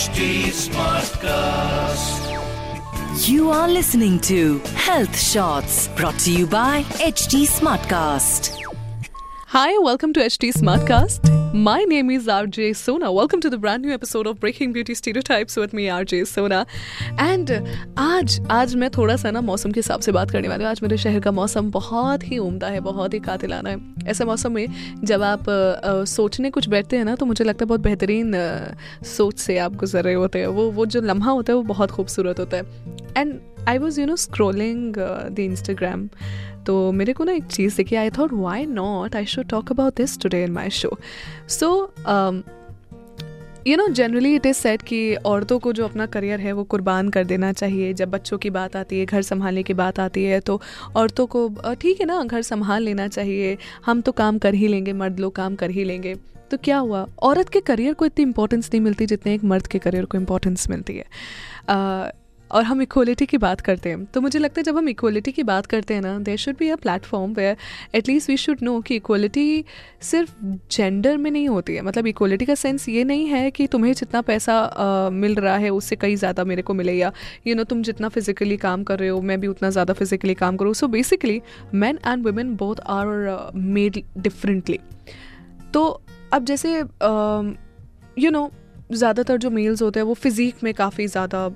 HT Smartcast. You are listening to Health Shots brought to you by HD Smartcast. Hi, welcome to HD Smartcast. My name is RJ Sona. Welcome to the brand new episode of Breaking Beauty Stereotypes with me, RJ Sona. And आज आज मैं थोड़ा सा ना मौसम के हिसाब से बात करने वाली हूँ आज मेरे शहर का मौसम बहुत ही उम्दा है बहुत ही कातिलाना है ऐसे मौसम में जब आप अ, अ, सोचने कुछ बैठते हैं ना तो मुझे लगता है बहुत बेहतरीन सोच से आप गुजर रहे होते हैं वो वो जो लम्हा होता है वो बहुत खूबसूरत होता है and I was you know scrolling the Instagram तो मेरे को ना एक चीज़ देखी। I thought why not I should talk about this today in my show so you know generally it is set कि औरतों को जो अपना करियर है, वो कुर्बान कर देना चाहिए। जब बच्चों की बात आती है, घर संभालने की बात आती है तो औरतों को ठीक है ना, घर संभाल लेना चाहिए। हम तो काम कर ही लेंगे, मर्द लोग काम कर ही लेंगे। तो क्या हुआ? औरत के करियर को इतनी इंपॉर्टेंस नहीं मिलती जितने एक मर्द के करियर को इंपॉर्टेंस मिलती है। और हम इक्वलिटी की बात करते हैं। तो मुझे लगता है जब हम इक्वलिटी की बात करते हैं ना there should be a platform where at least we should know कि इक्वलिटी सिर्फ़ जेंडर में नहीं होती है। मतलब इक्वलिटी का सेंस ये नहीं है कि तुम्हें जितना पैसा अ, मिल रहा है उससे कहीं ज़्यादा मेरे को मिले या यू you नो know, तुम जितना फिजिकली काम कर रहे हो मैं भी उतना ज़्यादा फिजिकली काम करूँ। So basically man and women both are made differently तो अब जैसे यू नो ज़्यादातर जो मेल्स होते हैं वो फिज़ीक में काफ़ी ज़्यादा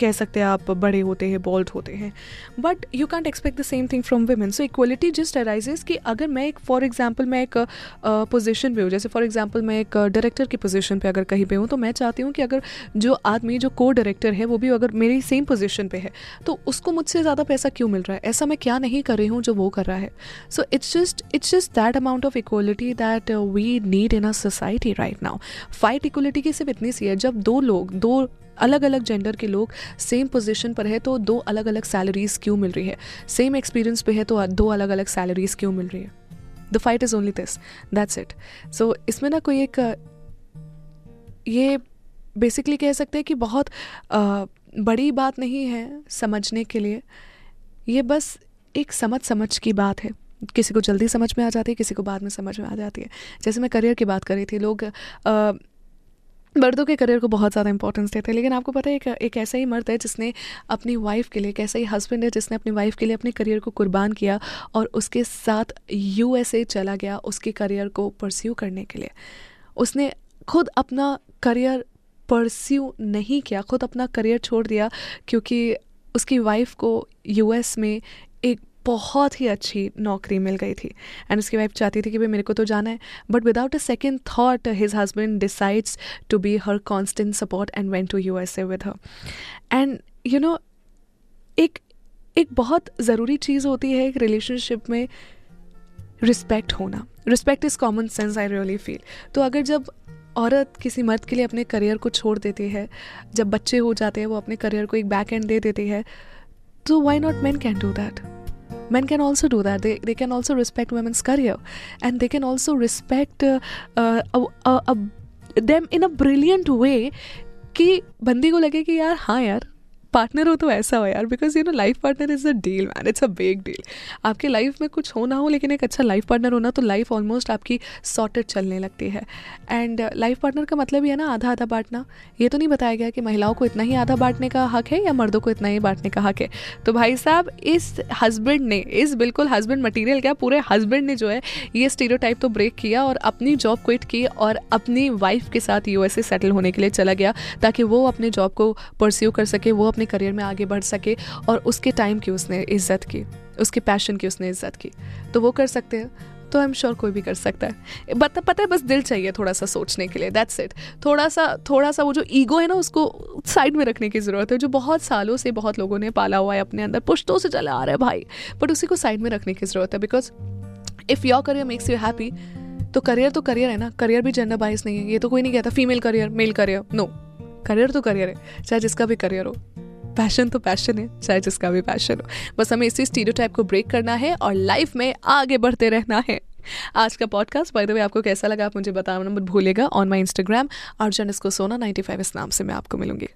कह सकते हैं आप, बड़े होते हैं बोल्ड होते हैं but you can't expect the same thing from women so equality just arises कि अगर मैं एक फॉर एग्ज़ाम्पल मैं एक पोजीशन पे हूँ, जैसे फॉर एग्ज़ाम्पल मैं एक डायरेक्टर की पोजिशन पर अगर कहीं पर हूँ तो मैं चाहती हूँ कि अगर जो आदमी, जो को डायरेक्टर है, वो भी अगर मेरी सेम पोजिशन पर है तो उसको मुझसे ज़्यादा पैसा क्यों मिल रहा है? ऐसा मैं क्या नहीं कर रही हूँ जो वो कर रहा है? So it's just it's just that amount of equality that we need in a society right now fight equality की सिर्फ़ इतनी सी है, जब दो लोग, दो अलग अलग जेंडर के लोग सेम पोजीशन पर है तो दो अलग अलग सैलरीज क्यों मिल रही है? सेम एक्सपीरियंस पे है तो दो अलग अलग सैलरीज क्यों मिल रही है? The fight is only this that's it so इसमें ना कोई एक ये बेसिकली कह सकते हैं कि बहुत अ, बड़ी बात नहीं है समझने के लिए। ये बस एक समझ समझ की बात है। किसी को जल्दी समझ में आ जाती है किसी को बाद में समझ में आ जाती है। जैसे मैं करियर की बात कर रही थी लोग अ, मर्दों के करियर को बहुत ज़्यादा इंपॉर्टेंस देते हैं। लेकिन आपको पता है एक एक ऐसा ही मर्द है जिसने अपनी वाइफ के लिए, एक ऐसा ही हस्बैंड है जिसने अपनी वाइफ के लिए अपने करियर को कुर्बान किया और उसके साथ यूएसए चला गया उसके करियर को परस्यू करने के लिए। उसने खुद अपना करियर परस्यू नहीं किया, खुद अपना करियर छोड़ दिया क्योंकि उसकी वाइफ को यूएस में बहुत ही अच्छी नौकरी मिल गई थी। एंड उसकी वाइफ चाहती थी कि, भाई, मेरे को तो जाना है। But without a second thought his husband decides to be her constant support and went to U S A with her and you know एक एक बहुत ज़रूरी चीज़ होती है एक रिलेशनशिप में रिस्पेक्ट होना। Respect is common sense I really feel तो अगर जब औरत किसी मर्द के लिए अपने करियर को छोड़ देती है, जब बच्चे हो जाते हैं, वो अपने करियर को एक बैक एंड दे देती है तो why not man can do that men can also do that they, they can also respect women's career and they can also respect uh, uh, a, a, a, them in a brilliant way कि बंदी को लगे कि यार हाँ यार partner हो तो ऐसा हो यार because you know life partner is a deal man it's a big deal आपके लाइफ में कुछ हो ना हो, लेकिन एक अच्छा लाइफ पार्टनर होना तो लाइफ ऑलमोस्ट आपकी सॉर्टेड चलने लगती है. एंड लाइफ पार्टनर का मतलब ही है ना आधा आधा बांटना. ये तो नहीं बताया गया कि महिलाओं को इतना ही आधा बांटने का हक है, या मर्दों को इतना ही बांटने का हक है. तो भाई साहब, इस हस्बैंड ने, इस बिल्कुल हस्बैंड मटीरियल क्या, पूरे हस्बैंड ने जो है, ये स्टीरियोटाइप तो ब्रेक किया और अपनी जॉब क्विट की और अपनी वाइफ के साथ यूएसए सेटल होने के लिए चला गया, ताकि वो अपने जॉब को परस्यू कर सके, वो अपने करियर में आगे बढ़ सके और उसके टाइम की उसने इज़्ज़त की, उसके पैशन की उसने इज़्ज़त की। तो वो कर सकते हैं। तो आई एम श्योर कोई भी कर सकता है। पता है, बस दिल चाहिए थोड़ा सा सोचने के लिए। दैट्स इट थोड़ा सा थोड़ा सा वो जो ईगो है ना, उसको साइड में रखने की ज़रूरत है, जो बहुत सालों से बहुत लोगों ने पाला हुआ है अपने अंदर। पुश्तों से चला आ रहा है भाई। बट उसी को साइड में रखने की ज़रूरत है। Because if your career makes you happy तो करियर तो करियर है ना। करियर भी जेंडर बाइस नहीं है। ये तो कोई नहीं कहता female career male career no career तो करियर है। चाहे जिसका भी करियर हो। पैशन तो पैशन है चाहे जिसका भी पैशन हो बस हमें इसी स्टीरियोटाइप को ब्रेक करना है और लाइफ में आगे बढ़ते रहना है आज का पॉडकास्ट बाय द वे आपको कैसा लगा आप मुझे बताना मत भूलिएगा ऑन माई इंस्टाग्राम अर्जन इसको सोना 95 इस नाम से मैं आपको मिलूँगी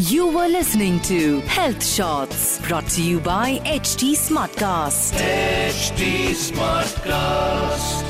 You were listening to Health Shots brought to you by HT Smartcast. HT Smartcast.